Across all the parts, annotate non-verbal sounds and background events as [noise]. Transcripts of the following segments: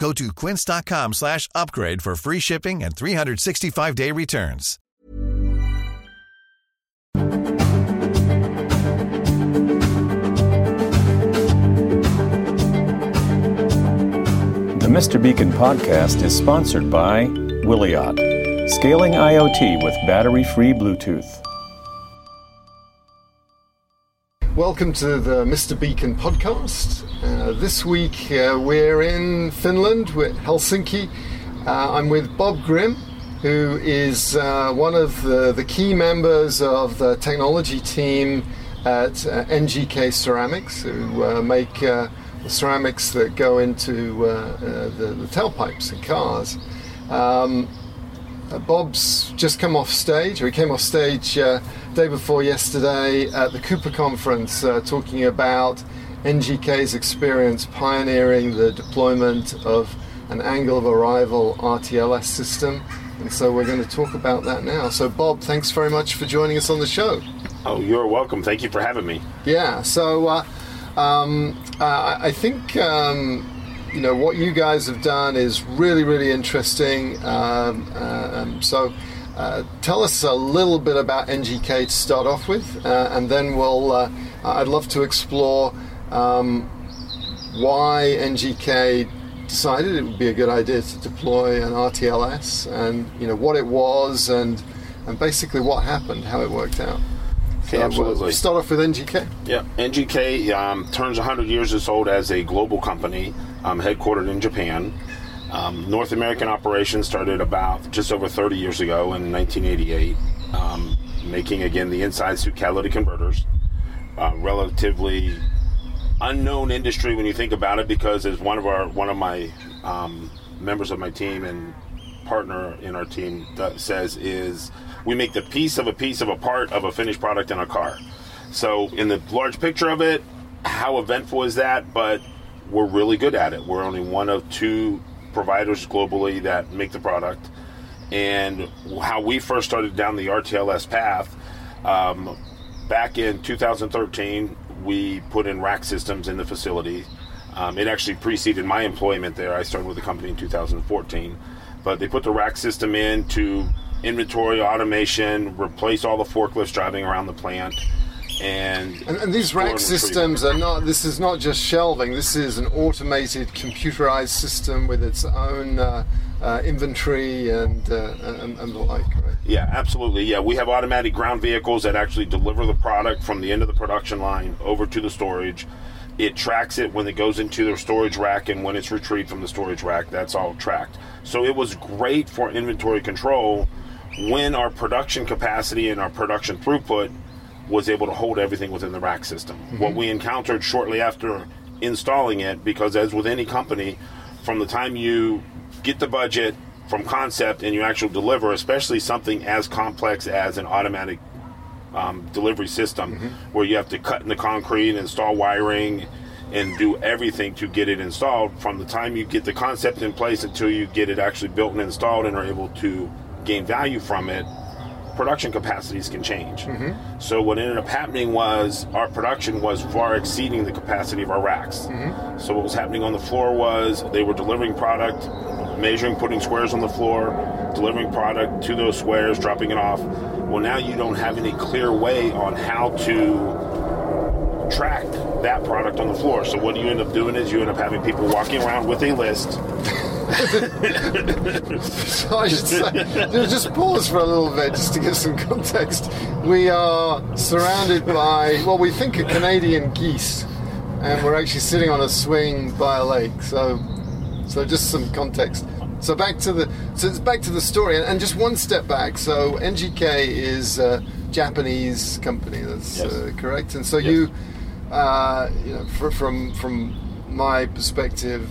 Go to quince.com slash upgrade for free shipping and 365-day returns. The Mr. Beacon podcast is sponsored by Wiliot, scaling IoT with battery free Bluetooth. Welcome to the Mr. Beacon podcast. Uh, this week uh, we're in Finland, we're Helsinki. Uh, I'm with Bob Grimm, who is uh, one of the, the, key members of the technology team at uh, NGK Ceramics, who uh, make the ceramics that go into the, the, tailpipes in cars. Um, Bob's just come off stage, or he came off stage day before yesterday at the Quuppa conference uh, talking about NGK's experience pioneering the deployment of an angle of arrival RTLS system. And so we're going to talk about that now. So, Bob, thanks very much for joining us on the show. Oh, you're welcome. Thank you for having me. Yeah, so uh, um, uh, I think. Um, you know what you guys have done is really, really interesting. Um, uh, um, so, uh, tell us a little bit about NGK to start off with, uh, and then we'll. Uh, I'd love to explore um, why NGK decided it would be a good idea to deploy an RTLS, and you know what it was, and and basically what happened, how it worked out. Okay, so absolutely. We'll start off with NGK. Yeah, NGK um, turns 100 years old as a global company, um, headquartered in Japan. Um, North American operations started about just over 30 years ago in 1988, um, making again the inside suit catalytic converters. Uh, relatively unknown industry when you think about it, because as one of our one of my um, members of my team and partner in our team says is we make the piece of a piece of a part of a finished product in a car. So in the large picture of it, how eventful is that? But we're really good at it. We're only one of two providers globally that make the product. And how we first started down the RTLS path, um, back in 2013, we put in rack systems in the facility. Um, it actually preceded my employment there. I started with the company in 2014. But they put the rack system in to inventory automation, replace all the forklifts driving around the plant and, and, and these rack systems are not this is not just shelving this is an automated computerized system with its own uh, uh, inventory and, uh, and, and the like right? Yeah absolutely yeah. We have automatic ground vehicles that actually deliver the product from the end of the production line over to the storage. It tracks it when it goes into their storage rack and when it's retrieved from the storage rack. That's all tracked. So it was great for inventory control when our production capacity and our production throughput was able to hold everything within the rack system. Mm-hmm. What we encountered shortly after installing it, because as with any company, from the time you get the budget from concept and you actually deliver, especially something as complex as an automatic um, delivery system, mm-hmm. where you have to cut in the concrete, install wiring, and do everything to get it installed, from the time you get the concept in place until you get it actually built and installed and are able to gain value from it, production capacities can change. Mm-hmm. So what ended up happening was our production was far exceeding the capacity of our racks. Mm-hmm. So what was happening on the floor was they were delivering product, measuring, putting squares on the floor, delivering product to those squares, dropping it off. Well, now you don't have any clear way on how to track that product on the floor. So what you end up doing is you end up having people walking around with a list so [laughs] I should say, just pause for a little bit just to give some context. We are surrounded by what we think are Canadian geese, and we're actually sitting on a swing by a lake. So, so just some context. So back to the so it's back to the story, and, and just one step back. So NGK is a Japanese company. That's Yes. uh, correct. And so Yes. you, uh, you know, fr- from from my perspective,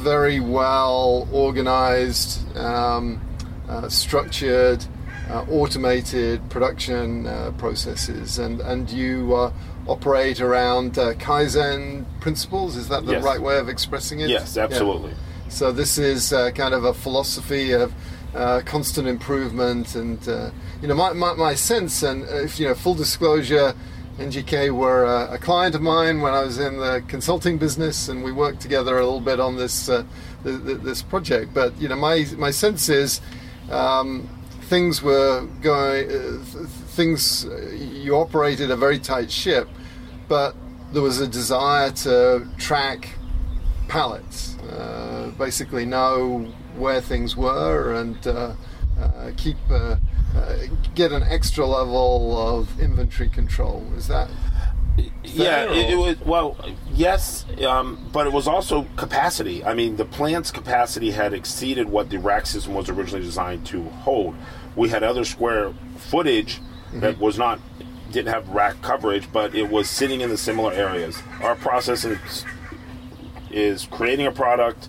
very well organized, um, uh, structured, uh, automated production uh, processes, and and you uh, operate around uh, kaizen principles. Is that the Yes. right way of expressing it? Yes, Yeah. absolutely. So this is uh, kind of a philosophy of uh, constant improvement, and uh, you know, my, my, my sense, and if you know, full disclosure, NGK were uh, a client of mine when I was in the consulting business, and we worked together a little bit on this uh, th- th- this project. But you know, my my sense is. Um, Things were going. Uh, things uh, you operated a very tight ship, but there was a desire to track pallets, uh, basically know where things were and uh, keep uh, uh, get an extra level of inventory control. Is that Yeah, it, it was well, yes, um, but it was also capacity. I mean, the plant's capacity had exceeded what the rack system was originally designed to hold. We had other square footage that Mm-hmm. was not didn't have rack coverage, but it was sitting in the similar areas. Our process is, is creating a product.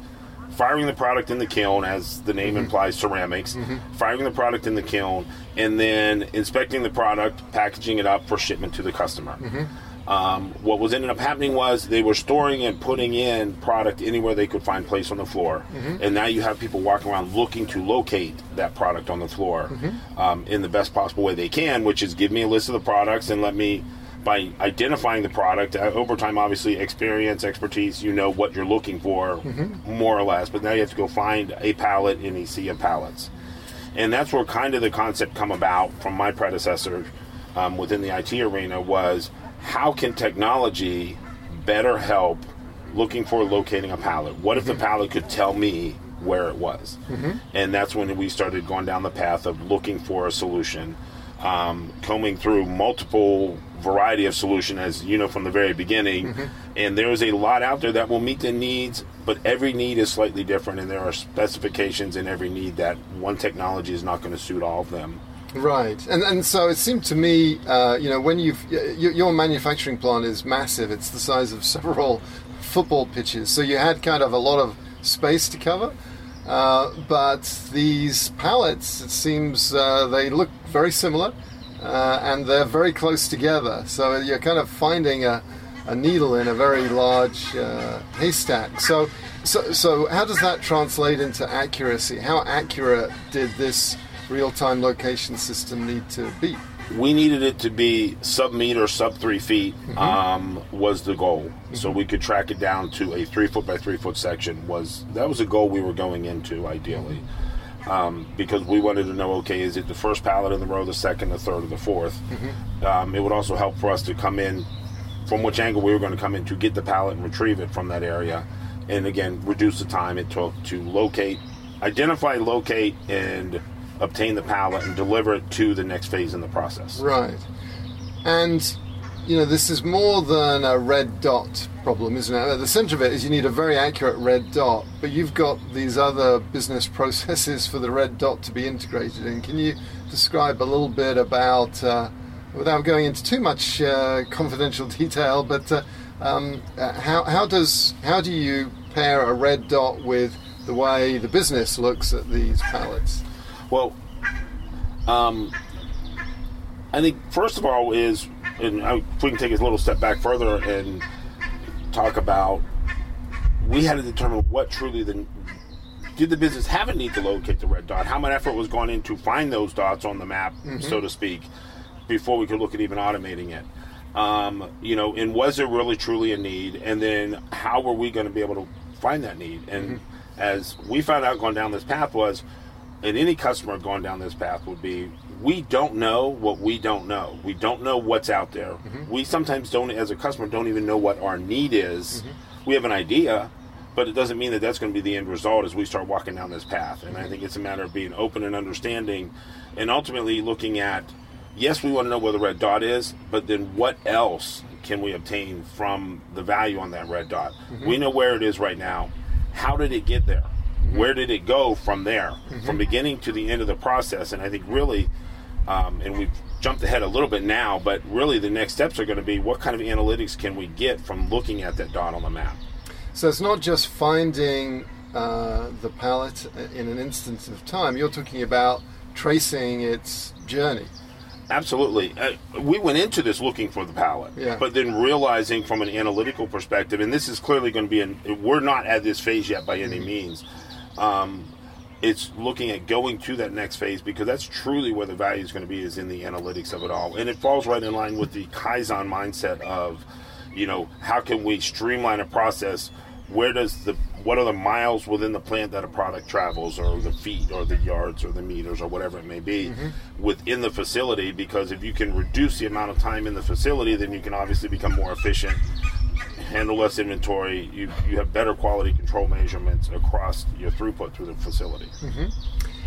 Firing the product in the kiln, as the name mm-hmm. implies, ceramics. Mm-hmm. Firing the product in the kiln, and then inspecting the product, packaging it up for shipment to the customer. Mm-hmm. Um, what was ended up happening was they were storing and putting in product anywhere they could find place on the floor, and now you have people walking around looking to locate that product on the floor um, in the best possible way they can, which is give me a list of the products and let me. By identifying the product, uh, over time, obviously, experience, expertise, you know what you're looking for, more or less. But now you have to go find a pallet in a sea of pallets and that's where kind of the concept come about from my predecessor um, within the IT arena was how can technology better help looking for locating a pallet? What if the pallet could tell me where it was? And that's when we started going down the path of looking for a solution, um, combing through multiple variety of solution as you know from the very beginning and there's a lot out there that will meet the needs but every need is slightly different and there are specifications in every need that one technology is not going to suit all of them right? And and so it seemed to me, uh, you know, when you've your manufacturing plant is massive. It's the size of several football pitches. So you had kind of a lot of space to cover. Uh, but these pallets, it seems, uh, they look very similar, uh, and they're very close together. So you're kind of finding a, a needle in a very large uh, haystack. So, so, so how does that translate into accuracy? How accurate did this real-time location system need to be? we needed it to be sub meter, sub three feet um, was the goal. So we could track it down to a three foot by three foot section. Was that was a goal we were going into ideally, um, because we wanted to know okay, is it the first pallet in the row, the second, the third, or the 4th Um, it would also help for us to come in from which angle we were going to come in to get the pallet and retrieve it from that area, and again reduce the time it took to locate, identify, locate, and obtain the pallet and deliver it to the next phase in the process. Right. And, you know, this is more than a red dot problem, isn't it? At the center of it is you need a very accurate red dot, but you've got these other business [laughs] processes for the red dot to be integrated in. Can you describe a little bit about, uh, without going into too much uh, confidential [laughs] detail, but uh, um, uh, how, how does how do you pair a red dot with the way the business looks at these pallets? Well, um, I think first of all is, and I, if we can take a little step back further and talk about, we had to determine what truly the did the business have a need to locate the red dot? How much effort was gone into find those dots on the map, so to speak, before we could look at even automating it? Um, you know, and was there really truly a need? And then how were we going to be able to find that need? And as we found out going down this path was, and any customer going down this path would be, we don't know what we don't know. We don't know what's out there. Mm-hmm. We sometimes don't, as a customer, don't even know what our need is. Mm-hmm. We have an idea, but it doesn't mean that that's going to be the end result as we start walking down this path. And I think it's a matter of being open and understanding, and ultimately looking at. Yes, we want to know where the red dot is, but then what else can we obtain from the value on that red dot? Mm-hmm. We know where it is right now. How did it get there? Where did it go from there, from beginning to the end of the process? And I think really, um, and we've jumped ahead a little bit now, but really the next steps are going to be what kind of analytics can we get from looking at that dot on the map? So it's not just finding uh, the pallet in an instance of time. You're talking about tracing its journey. Absolutely. Uh, we went into this looking for the pallet, Yeah. but then realizing from an analytical perspective, and this is clearly going to be an, we're not at this phase yet by any means. Um, it's looking at going to that next phase because that's truly where the value is going to be is in the analytics of it all. And it falls right in line with the Kaizen mindset of, you know, how can we streamline a process? Where does the what are the miles within the plant that a product travels, or the feet, or the yards, or the meters, or whatever it may be mm-hmm. within the facility? Because if you can reduce the amount of time in the facility, then you can obviously become more efficient, handle less inventory. You you have better quality control measurements across your throughput through the facility.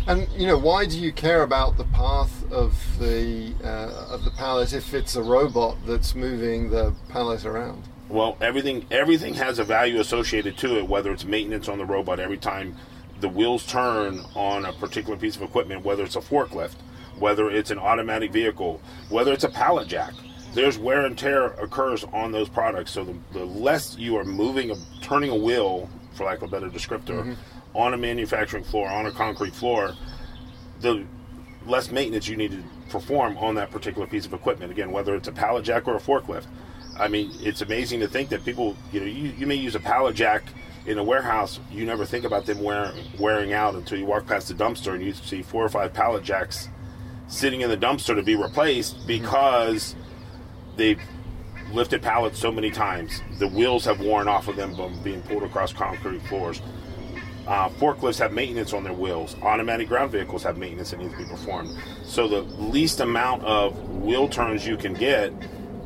And you know, why do you care about the path of the uh, of the pallet if it's a robot that's moving the pallet around? Well, everything everything has a value associated to it, whether it's maintenance on the robot every time the wheels turn on a particular piece of equipment, whether it's a forklift, whether it's an automatic vehicle, whether it's a pallet jack. There's wear and tear occurs on those products. So the, the less you are moving, a, turning a wheel, for lack of a better descriptor, mm-hmm. on a manufacturing floor, on a concrete floor, the less maintenance you need to perform on that particular piece of equipment. Again, whether it's a pallet jack or a forklift. I mean, it's amazing to think that people, you know, you, you may use a pallet jack in a warehouse. You never think about them wearing wearing out until you walk past the dumpster and you see four or five pallet jacks sitting in the dumpster to be replaced mm-hmm. because they've lifted pallets so many times. The wheels have worn off of them from being pulled across concrete floors. Uh, forklifts have maintenance on their wheels. Automatic ground vehicles have maintenance that needs to be performed. So the least amount of wheel turns you can get,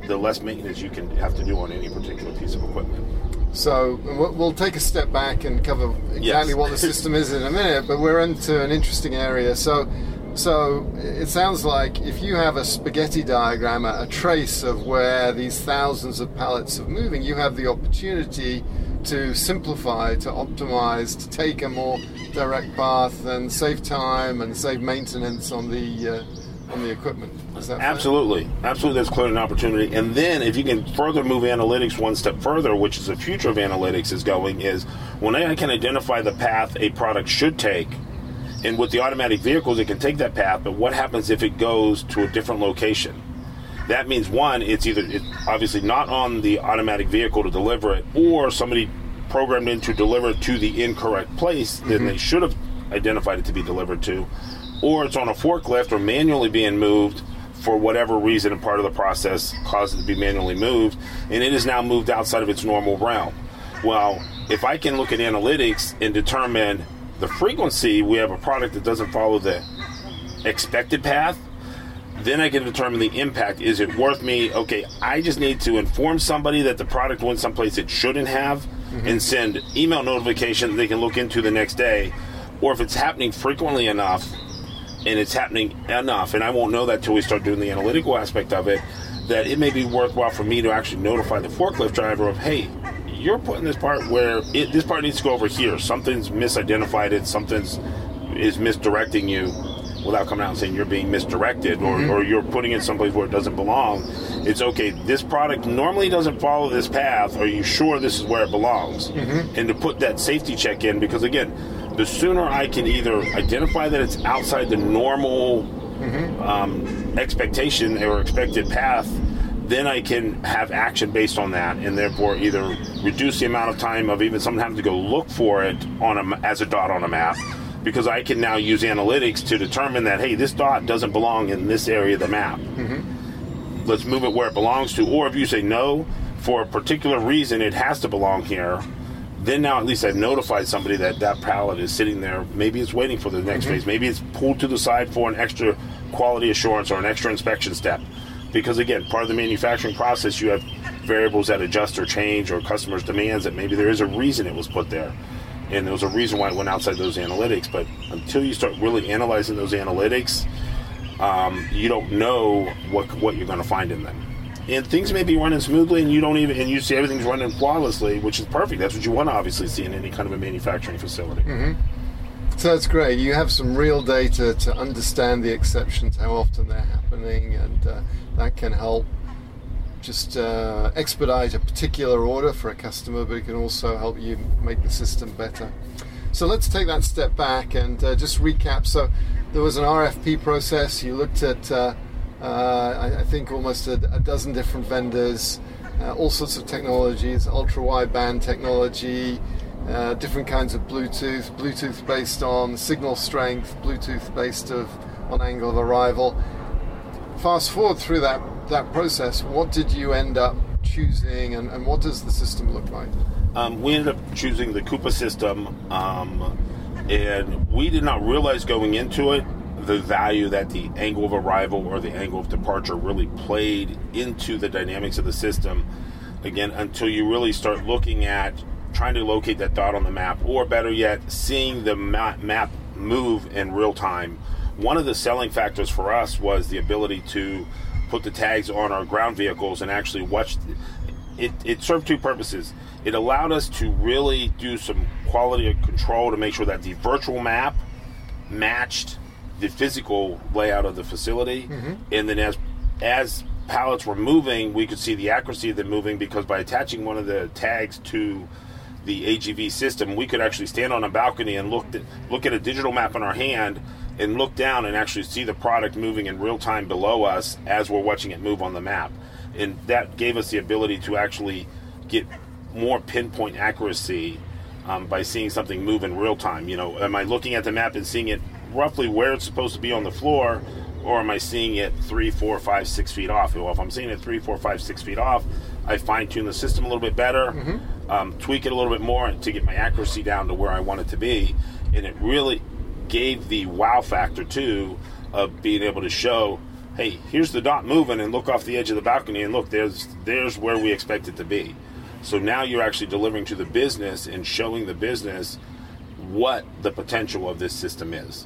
the less maintenance you can have to do on any particular piece of equipment. So we'll take a step back and cover exactly Yes. what the [laughs] system is in a minute. But we're into an interesting area. So, so it sounds like if you have a spaghetti diagram, a, trace of where these thousands of pallets are moving, you have the opportunity to simplify, to optimize, to take a more direct path and save time and save maintenance on the uh, on the equipment. That fair? Absolutely, absolutely. That's clearly an opportunity. And then, if you can further move analytics one step further, which is the future of analytics is going, is when I can identify the path a product should take, and with the automatic vehicles, it can take that path. But what happens if it goes to a different location? That means one, it's either it's obviously not on the automatic vehicle to deliver it, or somebody programmed in to deliver it to the incorrect place than mm-hmm. they should have identified it to be delivered to, or it's on a forklift or manually being moved for whatever reason and part of the process caused it to be manually moved, and it is now moved outside of its normal realm. Well, if I can look at analytics and determine the frequency, we have a product that doesn't follow the expected path, then I can determine the impact. Is it worth me? Okay, I just need to inform somebody that the product went someplace it shouldn't have mm-hmm. and send email notification that they can look into the next day. Or if it's happening frequently enough and it's happening enough, and I won't know that till we start doing the analytical aspect of it, that it may be worthwhile for me to actually notify the forklift driver of, hey, you're putting this part where it, this part needs to go over here. Something's misidentified it. Something's is misdirecting you without coming out and saying you're being misdirected or, mm-hmm. or you're putting it someplace where it doesn't belong. It's okay. This product normally doesn't follow this path. Are you sure this is where it belongs? Mm-hmm. And to put that safety check in because again, the sooner I can either identify that it's outside the normal mm-hmm. um, expectation or expected path, then I can have action based on that, and therefore either reduce the amount of time of even someone having to go look for it on a, as a dot on a map, because I can now use analytics to determine that hey, this dot doesn't belong in this area of the map. Mm-hmm. Let's move it where it belongs to. Or if you say no, for a particular reason, it has to belong here. Then now at least I've notified somebody that that pallet is sitting there. Maybe it's waiting for the next mm-hmm. phase. Maybe it's pulled to the side for an extra quality assurance or an extra inspection step. Because again, part of the manufacturing process, you have variables that adjust or change, or customers' demands that maybe there is a reason it was put there, and there was a reason why it went outside those analytics. But until you start really analyzing those analytics, um, you don't know what what you're going to find in them. And things may be running smoothly, and you don't even and you see everything's running flawlessly, which is perfect. That's what you want to obviously see in any kind of a manufacturing facility. So that's great. You have some real data to understand the exceptions, how often they're happening, and uh, that can help just uh, expedite a particular order for a customer, but it can also help you make the system better. So let's take that step back and uh, just recap. So there was an RFP process. You looked at, uh, uh, I, I think, almost a, a dozen different vendors, uh, all sorts of technologies, ultra wideband technology, uh, different kinds of Bluetooth, Bluetooth based on signal strength, Bluetooth based of on angle of arrival. Fast forward through that that process, what did you end up choosing, and, and what does the system look like? Um, we ended up choosing the Quuppa system, um, and we did not realize going into it the value that the angle of arrival or the angle of departure really played into the dynamics of the system. Again, until you really start looking at trying to locate that dot on the map, or better yet, seeing the ma- map move in real time. One of the selling factors for us was the ability to put the tags on our ground vehicles and actually watch. It, it served two purposes. It allowed us to really do some quality of control to make sure that the virtual map matched the physical layout of the facility, mm-hmm. and then as as pallets were moving, we could see the accuracy of them moving because by attaching one of the tags to the AGV system, we could actually stand on a balcony and look at, look at a digital map in our hand and look down and actually see the product moving in real time below us as we're watching it move on the map. And that gave us the ability to actually get more pinpoint accuracy um, by seeing something move in real time. You know, am I looking at the map and seeing it roughly where it's supposed to be on the floor, or am I seeing it three, four, five, six feet off? Well, if I'm seeing it three, four, five, six feet off, I fine tune the system a little bit better, um, tweak it a little bit more to get my accuracy down to where I want it to be, and it really gave the wow factor too of being able to show. Hey, here's the dot moving, and look off the edge of the balcony, and look, there's there's where we expect it to be. So now you're actually delivering to the business and showing the business what the potential of this system is.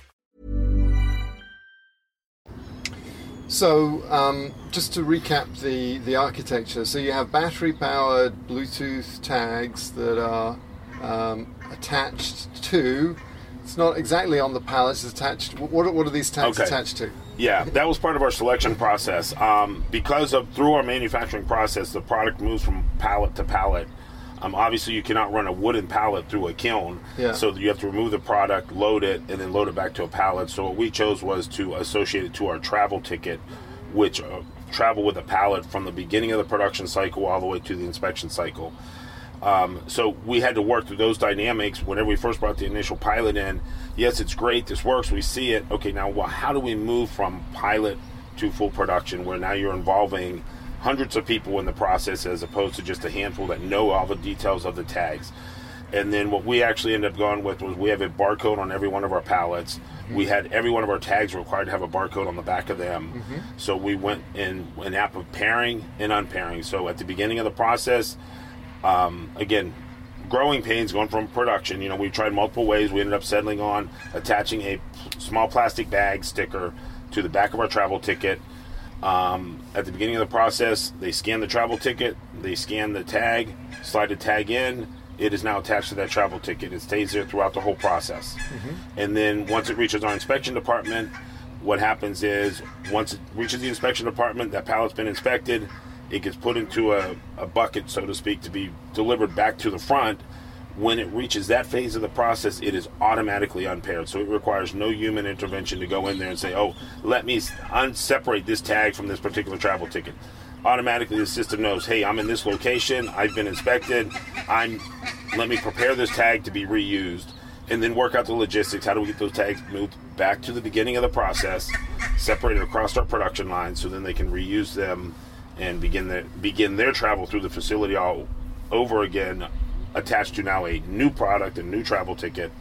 So, um, just to recap the, the architecture, so you have battery powered Bluetooth tags that are um, attached to. It's not exactly on the pallet, it's attached. What what are these tags Okay. attached to? Yeah, that was part of our selection process. Um, because of through our manufacturing process, the product moves from pallet to pallet. Um, obviously, you cannot run a wooden pallet through a kiln, Yeah. so you have to remove the product, load it, and then load it back to a pallet. So what we chose was to associate it to our travel ticket, which uh, travel with a pallet from the beginning of the production cycle all the way to the inspection cycle. Um, so we had to work through those dynamics whenever we first brought the initial pilot in. Yes, it's great. This works. We see it. Okay, now well, how do we move from pilot to full production where now you're involving hundreds of people in the process as opposed to just a handful that know all the details of the tags? And then what we actually ended up going with was we have a barcode on every one of our pallets. We had every one of our tags required to have a barcode on the back of them. So we went in an app of pairing and unpairing. So at the beginning of the process, um, again, growing pains going from production. You know, we tried multiple ways. We ended up settling on attaching a small plastic bag sticker to the back of our travel ticket. Um, at the beginning of the process, they scan the travel ticket, they scan the tag, slide the tag in. It is now attached to that travel ticket. It stays there throughout the whole process. And then once it reaches our inspection department, what happens is once it reaches the inspection department, that pallet's been inspected, it gets put into a, a bucket, so to speak, to be delivered back to the front. When it reaches that phase of the process, it is automatically unpaired. So it requires no human intervention to go in there and say, oh, let me unseparate this tag from this particular travel ticket. Automatically, the system knows, hey, I'm in this location, I've been inspected, I'm, let me prepare this tag to be reused and then work out the logistics. How do we get those tags moved back to the beginning of the process, separated across our production line, so then they can reuse them and begin their begin their travel through the facility all over again, attached to now a new product, a new travel ticket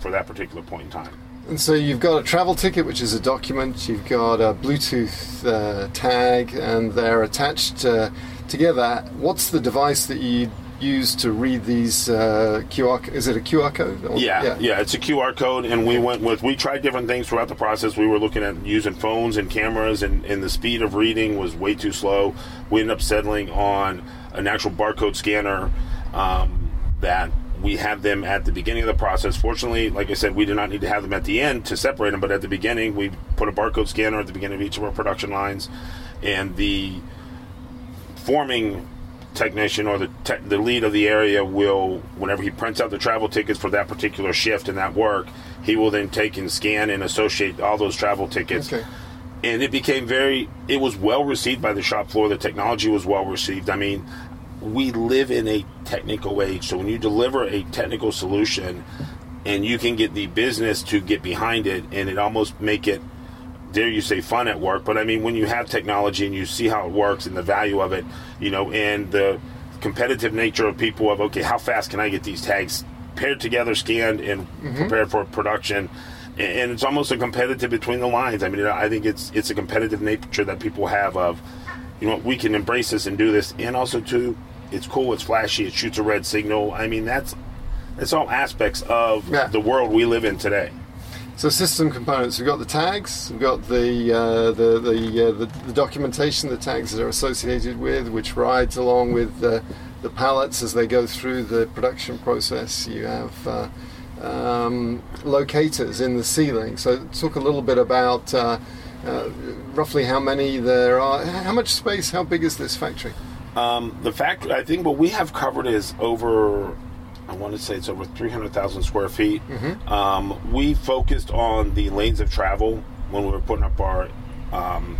for that particular point in time. And so you've got a travel ticket, which is a document. You've got a Bluetooth uh, tag, and they're attached uh, together. What's the device that you use to read these uh, QR? Is it a QR code? Or- Yeah, yeah, it's a QR code, and we went with. We tried different things throughout the process. We were looking at using phones and cameras, and, and the speed of reading was way too slow. We ended up settling on an actual barcode scanner um, that we had them at the beginning of the process. Fortunately, like I said, we do not need to have them at the end to separate them, but at the beginning, we put a barcode scanner at the beginning of each of our production lines, and the forming technician or the te- the lead of the area will, whenever he prints out the travel tickets for that particular shift and that work, he will then take and scan and associate all those travel tickets. Okay. And it became very, it was well received by the shop floor. The technology was well received. I mean, we live in a technical age, so when you deliver a technical solution and you can get the business to get behind it and it almost make it dare you say fun at work. But i mean when you have technology and you see how it works and the value of it you know and the competitive nature of people of okay how fast can i get these tags paired together scanned and mm-hmm. prepared for production? And it's almost a competitive between the lines. I mean i think it's it's a competitive nature that people have of you know we can embrace this and do this. And also too it's cool it's flashy it shoots a red signal i mean that's that's all aspects of Yeah. the world we live in today So system components. We've got the tags. We've got the uh, the the, uh, the the documentation the tags that are associated with, which rides along with the the pallets as they go through the production process. You have uh, um, locators in the ceiling. So talk a little bit about. Uh, uh, roughly how many there are? How much space? How big is this factory? Um, the fact, I think what we have covered is over, I want to say it's over 300,000 square feet. Um, we focused on the lanes of travel when we were putting up our, um,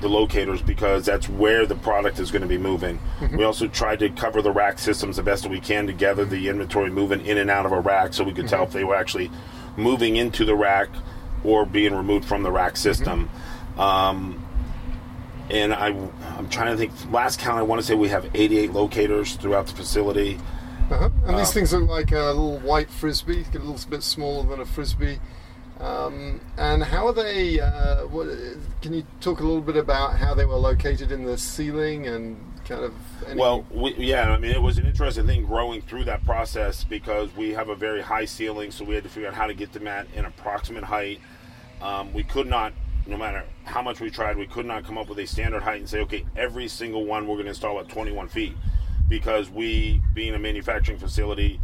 the locators because that's where the product is going to be moving. We also tried to cover the rack systems the best that we can to gather the inventory moving in and out of a rack so we could tell if they were actually moving into the rack or being removed from the rack system. Um, and I, I'm trying to think. Last count, I want to say we have 88 locators throughout the facility. Uh-huh. And these things look like a little white frisbee, a little bit smaller than a frisbee. Um, and how are they? Uh, what, can you talk a little bit about how they were located in the ceiling and kind of? Any, Well, we, yeah, I mean, it was an interesting thing growing through that process because we have a very high ceiling, so we had to figure out how to get them at an approximate height. Um, we could not, no matter how much we tried, we could not come up with a standard height and say, okay, every single one we're going to install at 21 feet. Because we, being a manufacturing facility,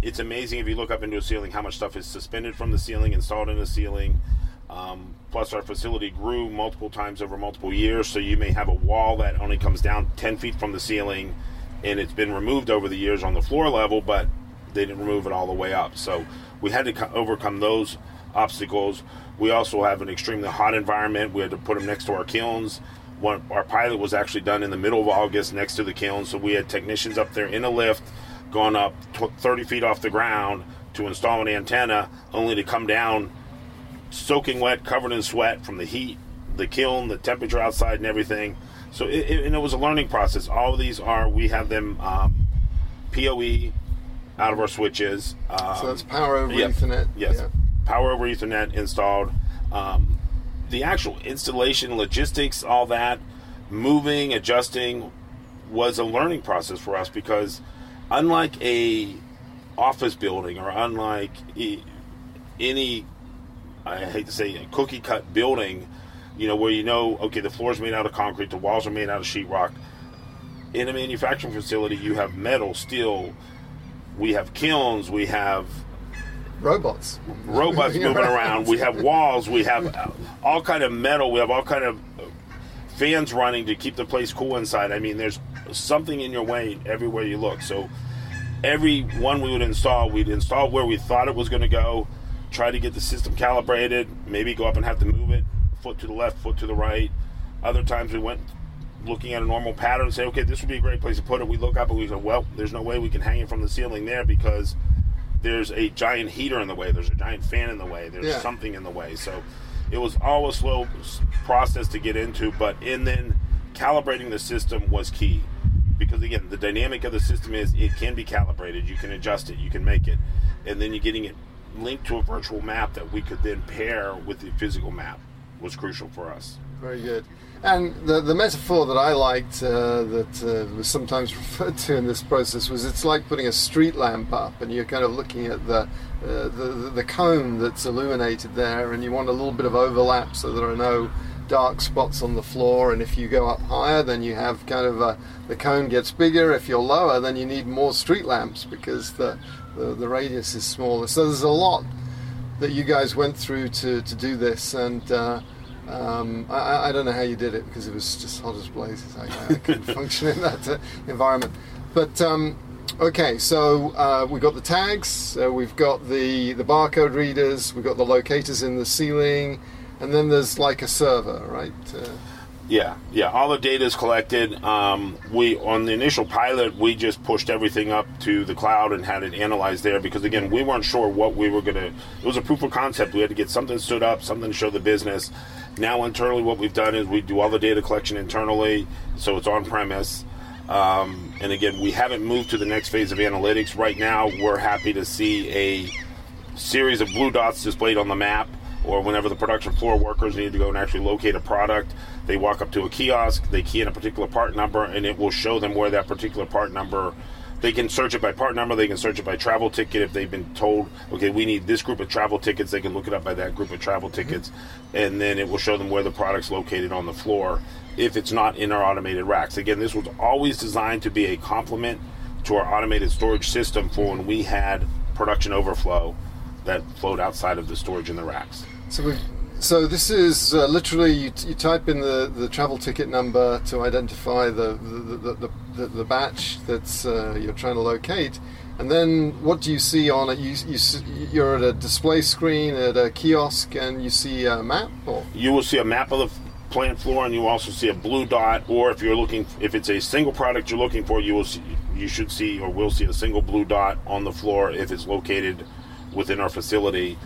it's amazing if you look up into a ceiling how much stuff is suspended from the ceiling, installed in the ceiling. Um, plus, our facility grew multiple times over multiple years, so you may have a wall that only comes down 10 feet from the ceiling, and it's been removed over the years on the floor level, but they didn't remove it all the way up. So we had to co- overcome those obstacles. We also have an extremely hot environment. We had to put them next to our kilns. One, our pilot was actually done in the middle of August next to the kiln, so we had technicians up there in a lift, going up tw- 30 feet off the ground to install an antenna, only to come down soaking wet, covered in sweat from the heat, the kiln, the temperature outside, and everything. So it, it, and it was a learning process. All of these are we have them um, PoE out of our switches. Um, so that's power over Yep. Ethernet. Yes. Yeah. Power over Ethernet installed. Um, the actual installation, logistics, all that, moving, adjusting, was a learning process for us because, unlike a office building or unlike any I hate to say, a cookie cut building, you know, where you know, okay, the floor's made out of concrete, the walls are made out of sheetrock. In a manufacturing facility, you have metal, steel, we have kilns, we have robots, robots [laughs] moving around, we have walls, we have all kind of metal, we have all kind of fans running to keep the place cool inside. I mean, there's something in your way everywhere you look. So every one we would install, we'd install where we thought it was going to go, try to get the system calibrated, maybe go up and have to move it foot to the left, foot to the right. Other times we went looking at a normal pattern and say, okay, this would be a great place to put it. We look up and we go, well, there's no way we can hang it from the ceiling there because there's a giant heater in the way, there's a giant fan in the way, there's yeah. something in the way. So it was all a slow process to get into, but and then calibrating the system was key because again, the dynamic of the system is it can be calibrated, you can adjust it, you can make it, and then you're getting it linked to a virtual map that we could then pair with the physical map was crucial for us. Very good. And the, the metaphor that I liked uh, that uh, was sometimes [laughs] referred to in this process was it's like putting a street lamp up and you're kind of looking at the, uh, the, the cone that's illuminated there and you want a little bit of overlap so there are no dark spots on the floor and if you go up higher then you have kind of a, the cone gets bigger if you're lower then you need more street lamps because the, the, the radius is smaller so there's a lot that you guys went through to, to do this and uh, um, I, I, don't know how you did it because it was just hot as blazes I, I couldn't [laughs] function in that uh, environment but um, okay so uh, we've got the tags uh, we've got the the barcode readers we've got the locators in the ceiling and then there's like a server, right? Uh, yeah, yeah. All the data is collected. Um, we on the initial pilot, we just pushed everything up to the cloud and had it analyzed there because again, we weren't sure what we were gonna. It was a proof of concept. We had to get something stood up, something to show the business. Now internally, what we've done is we do all the data collection internally, so it's on premise. Um, and again, we haven't moved to the next phase of analytics. Right now, we're happy to see a series of blue dots displayed on the map or whenever the production floor workers need to go and actually locate a product, they walk up to a kiosk, they key in a particular part number, and it will show them where that particular part number. They can search it by part number. They can search it by travel ticket. If they've been told, okay, we need this group of travel tickets, they can look it up by that group of travel mm-hmm. tickets, and then it will show them where the product's located on the floor if it's not in our automated racks. Again, this was always designed to be a complement to our automated storage system for when we had production overflow that flowed outside of the storage in the racks. So we so this is uh, literally you, t- you, type in the, the travel ticket number to identify the the, the, the, the batch that uh, you're trying to locate, and then what do you see on it? You, you you're at a display screen at a kiosk and you see a map. Or? You will see a map of the plant floor, and you also see a blue dot. Or if you're looking, if it's a single product you're looking for, you will see you should see or will see a single blue dot on the floor if it's located within our facility.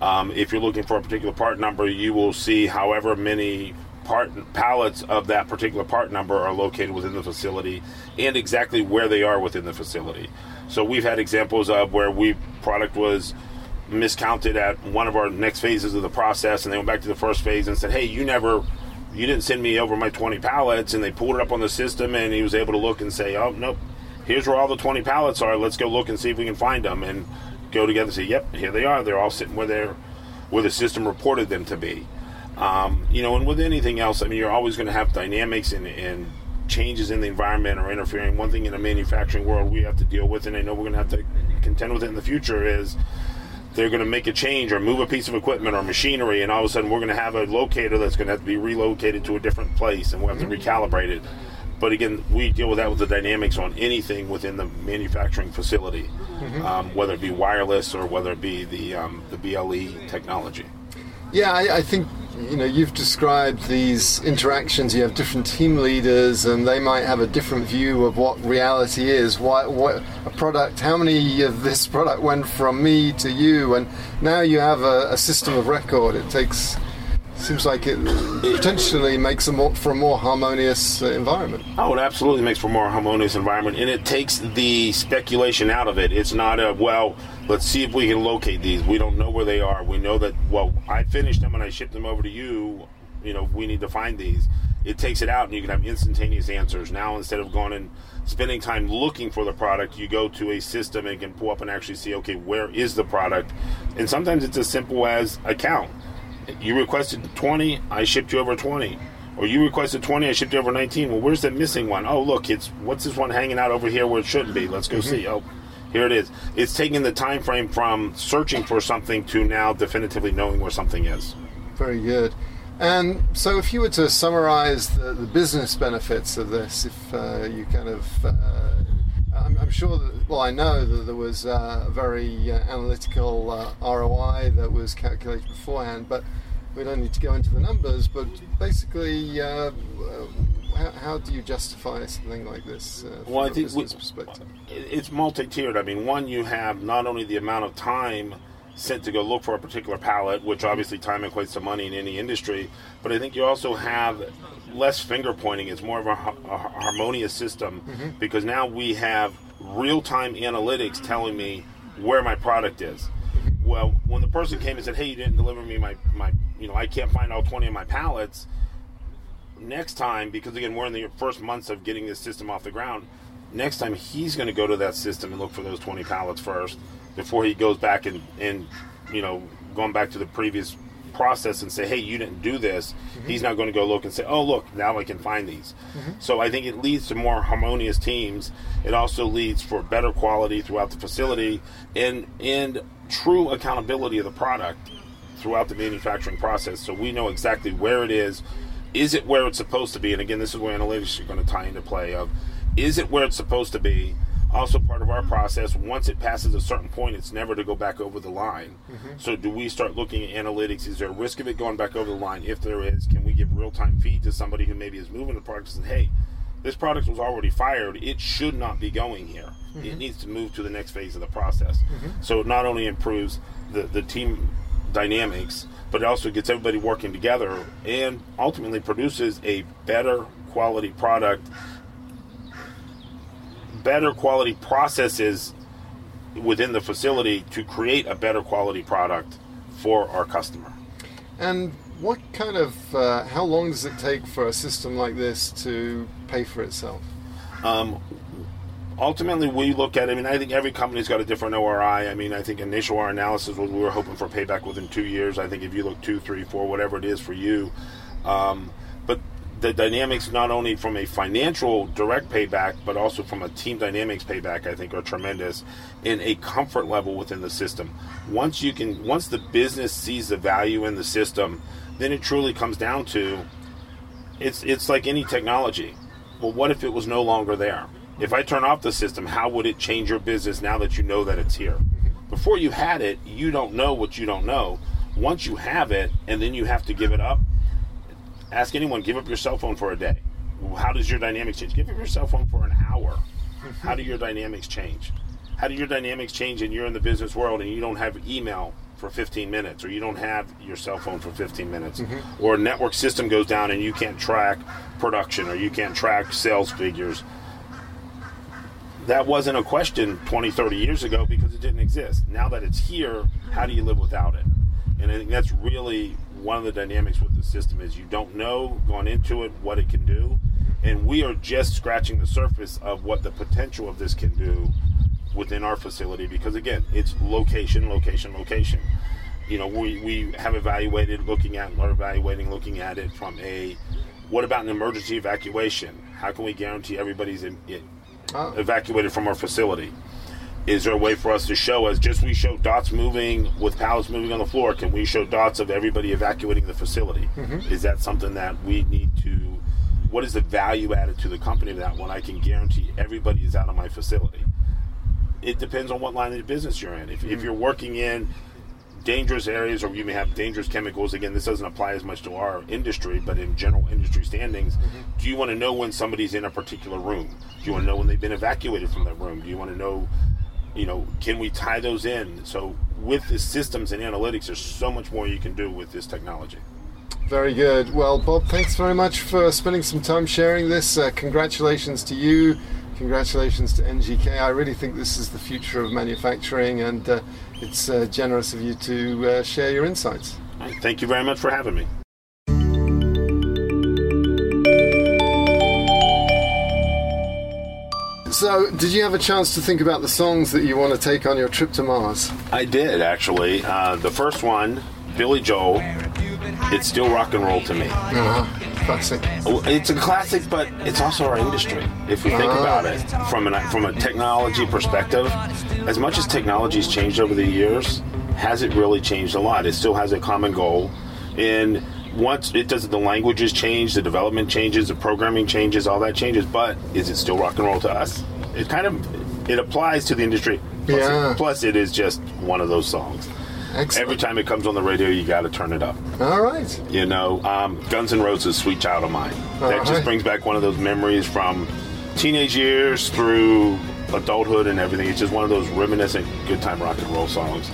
Um, if you're looking for a particular part number, you will see however many part pallets of that particular part number are located within the facility and exactly where they are within the facility. So we've had examples of where we product was miscounted at one of our next phases of the process and they went back to the first phase and said, "Hey, you never you didn't send me over my 20 pallets." And they pulled it up on the system and he was able to look and say, "Oh, nope. Here's where all the 20 pallets are. Let's go look and see if we can find them." And go together and say, "Yep, here they are. They're all sitting where they're where the system reported them to be." Um, you know, and with anything else, I mean, you're always going to have dynamics and, and changes in the environment or interfering. One thing in the manufacturing world we have to deal with, and I know we're going to have to contend with it in the future, is they're going to make a change or move a piece of equipment or machinery, and all of a sudden we're going to have a locator that's going to have to be relocated to a different place, and we'll have to recalibrate it. But again, we deal with that with the dynamics on anything within the manufacturing facility, mm-hmm. um, whether it be wireless or whether it be the um, the BLE technology. Yeah, I, I, think you know you've described these interactions. You have different team leaders, and they might have a different view of what reality is. What, what a product? How many of this product went from me to you? And now you have a, a system of record. It takes seems like it potentially makes a more, for a more harmonious uh, environment. Oh, it absolutely makes for a more harmonious environment, and it takes the speculation out of it. It's not a well. Let's see if we can locate these. We don't know where they are. We know that well, I finished them and I shipped them over to you. You know, we need to find these. It takes it out, and you can have instantaneous answers. Now, instead of going and spending time looking for the product, you go to a system and can pull up and actually see, okay, where is the product? And sometimes it's as simple as a count You requested 20, I shipped you over 20. Or you requested 20, I shipped you over 19. Well, where's the missing one? Oh, look, it's what's this one hanging out over here where it shouldn't be? Let's go Mm-hmm. see. Oh, here it is. It's taking the time frame from searching for something to now definitively knowing where something is. Very good. And so, if you were to summarize the, the business benefits of this, if uh, you kind of, uh, I'm, I'm sure that, well, I know that there was uh, a very uh, analytical uh, ROI that was calculated beforehand, but we don't need to go into the numbers. But basically, uh, how, how do you justify something like this uh, from Well, I a think we, business perspective? it's multi-tiered. I mean, one, you have not only the amount of time sent to go look for a particular pallet, which obviously time equates to money in any industry, but I think you also have less finger pointing. It's more of a, a harmonious system mm-hmm. because now we have real-time analytics telling me where my product is. Well, when the person came and said, "Hey, you didn't deliver me my my, you know, I can't find all 20 of my pallets," next time, because again, we're in the first months of getting this system off the ground, next time he's going to go to that system and look for those 20 pallets first before he goes back and, and you know, going back to the previous process and say, hey, you didn't do this. Mm-hmm. He's not going to go look and say, oh, look, now I can find these. Mm-hmm. So I think it leads to more harmonious teams. It also leads for better quality throughout the facility and, and true accountability of the product throughout the manufacturing process so we know exactly where it is is it where it's supposed to be and again this is where analytics are going to tie into play of is it where it's supposed to be also part of our mm-hmm. process once it passes a certain point it's never to go back over the line. Mm-hmm. So do we start looking at analytics? Is there a risk of it going back over the line? If there is can we give real-time feed to somebody who maybe is moving the product and say hey this product was already fired. It should not be going here. It mm-hmm. needs to move to the next phase of the process. So it not only improves the, the team dynamics but it also gets everybody working together and ultimately produces a better quality product better quality processes within the facility to create a better quality product for our customer. And what kind of, uh, how long does it take for a system like this to pay for itself? ultimately we look at i mean i think every company's got a different ROI i. Mean i think initial our analysis was we were hoping for payback within two years. I think if you look two three four whatever it is for you um, the dynamics not only from a financial direct payback but also from a team dynamics payback i think are tremendous in a comfort level within the system once you can once the business sees the value in the system then it truly comes down to it's it's like any technology. Well, what if it was no longer there? If I turn off the system, how would it change your business now that you know that it's here? Mm-hmm. Before you had it, you don't know what you don't know. Once you have it, and then you have to give it up. Ask anyone, give up your cell phone for a day. How does your dynamics change? Give up your cell phone for an hour. How do your dynamics change? How do your dynamics change and you're in the business world and you don't have email for 15 minutes or you don't have your cell phone for 15 minutes mm-hmm. or a network system goes down and you can't track production or you can't track sales figures that wasn't a question 20 30 years ago because it didn't exist now that it's here how do you live without it and i think that's really one of the dynamics with the system is you don't know going into it what it can do. And we are just scratching the surface of what the potential of this can do within our facility because again it's location location location. You know we, we have evaluated looking at are evaluating looking at it from a what about an emergency evacuation? How can we guarantee everybody's in, in, Ah. evacuated from our facility is there a way for us to show as just we show dots moving with pallets moving on the floor can we show dots of everybody evacuating the facility? Mm-hmm. Is that something that we need to what is the value added to the company of that when i can guarantee everybody is out of my facility. It depends on what line of business you're in. If, if mm-hmm. you're working in dangerous areas or you may have dangerous chemicals again this doesn't apply as much to our industry but in general industry standings mm-hmm. do you want to know when somebody's in a particular room? Do you want to know when they've been evacuated from that room? Do you want to know you know can we tie those in so with the systems and analytics there's so much more you can do with this technology Very good. Well, Bob, thanks very much for spending some time sharing this. Uh, congratulations to you. Congratulations to NGK. I really think this is the future of manufacturing, and uh, it's uh, generous of you to uh, share your insights. Thank you very much for having me So, did you have a chance to think about the songs that you want to take on your trip to Mars? I did actually. Uh, the first one, Billy Joel, it's still rock and roll to me. Uh-huh. Classic. It's a classic, but it's also our industry. If we think Ah. about it from an from a technology perspective, as much as technology has changed over the years, has it really changed a lot? It still has a common goal, and once it does, the languages change, the development changes, the programming changes, all that changes. But is it still rock and roll to us? It kind of it applies to the industry. Plus, Yeah. plus it is just one of those songs. Excellent. Every time it comes on the radio, you got to turn it up. All right. You know, um, Guns N' Roses, "Sweet Child of Mine." That Uh-huh. just brings back one of those memories from teenage years through adulthood and everything. It's just one of those reminiscent good time rock and roll songs.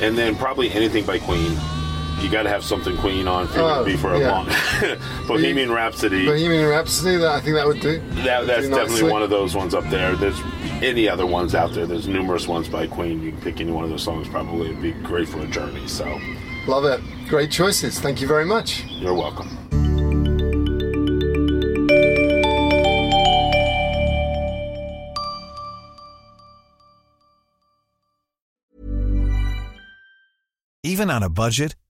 And then probably anything by Queen. You got to have something Queen on for Oh, be for a yeah. long [laughs] Bohemian Rhapsody. Bohemian Rhapsody, that, I think that would do. That, that's Do definitely nicely. one of those ones up there. There's any other ones out there. There's numerous ones by Queen. You can pick any one of those songs. Probably it'd be great for a journey. So Love it. Great choices. Thank you very much. you're welcome. Even on a budget,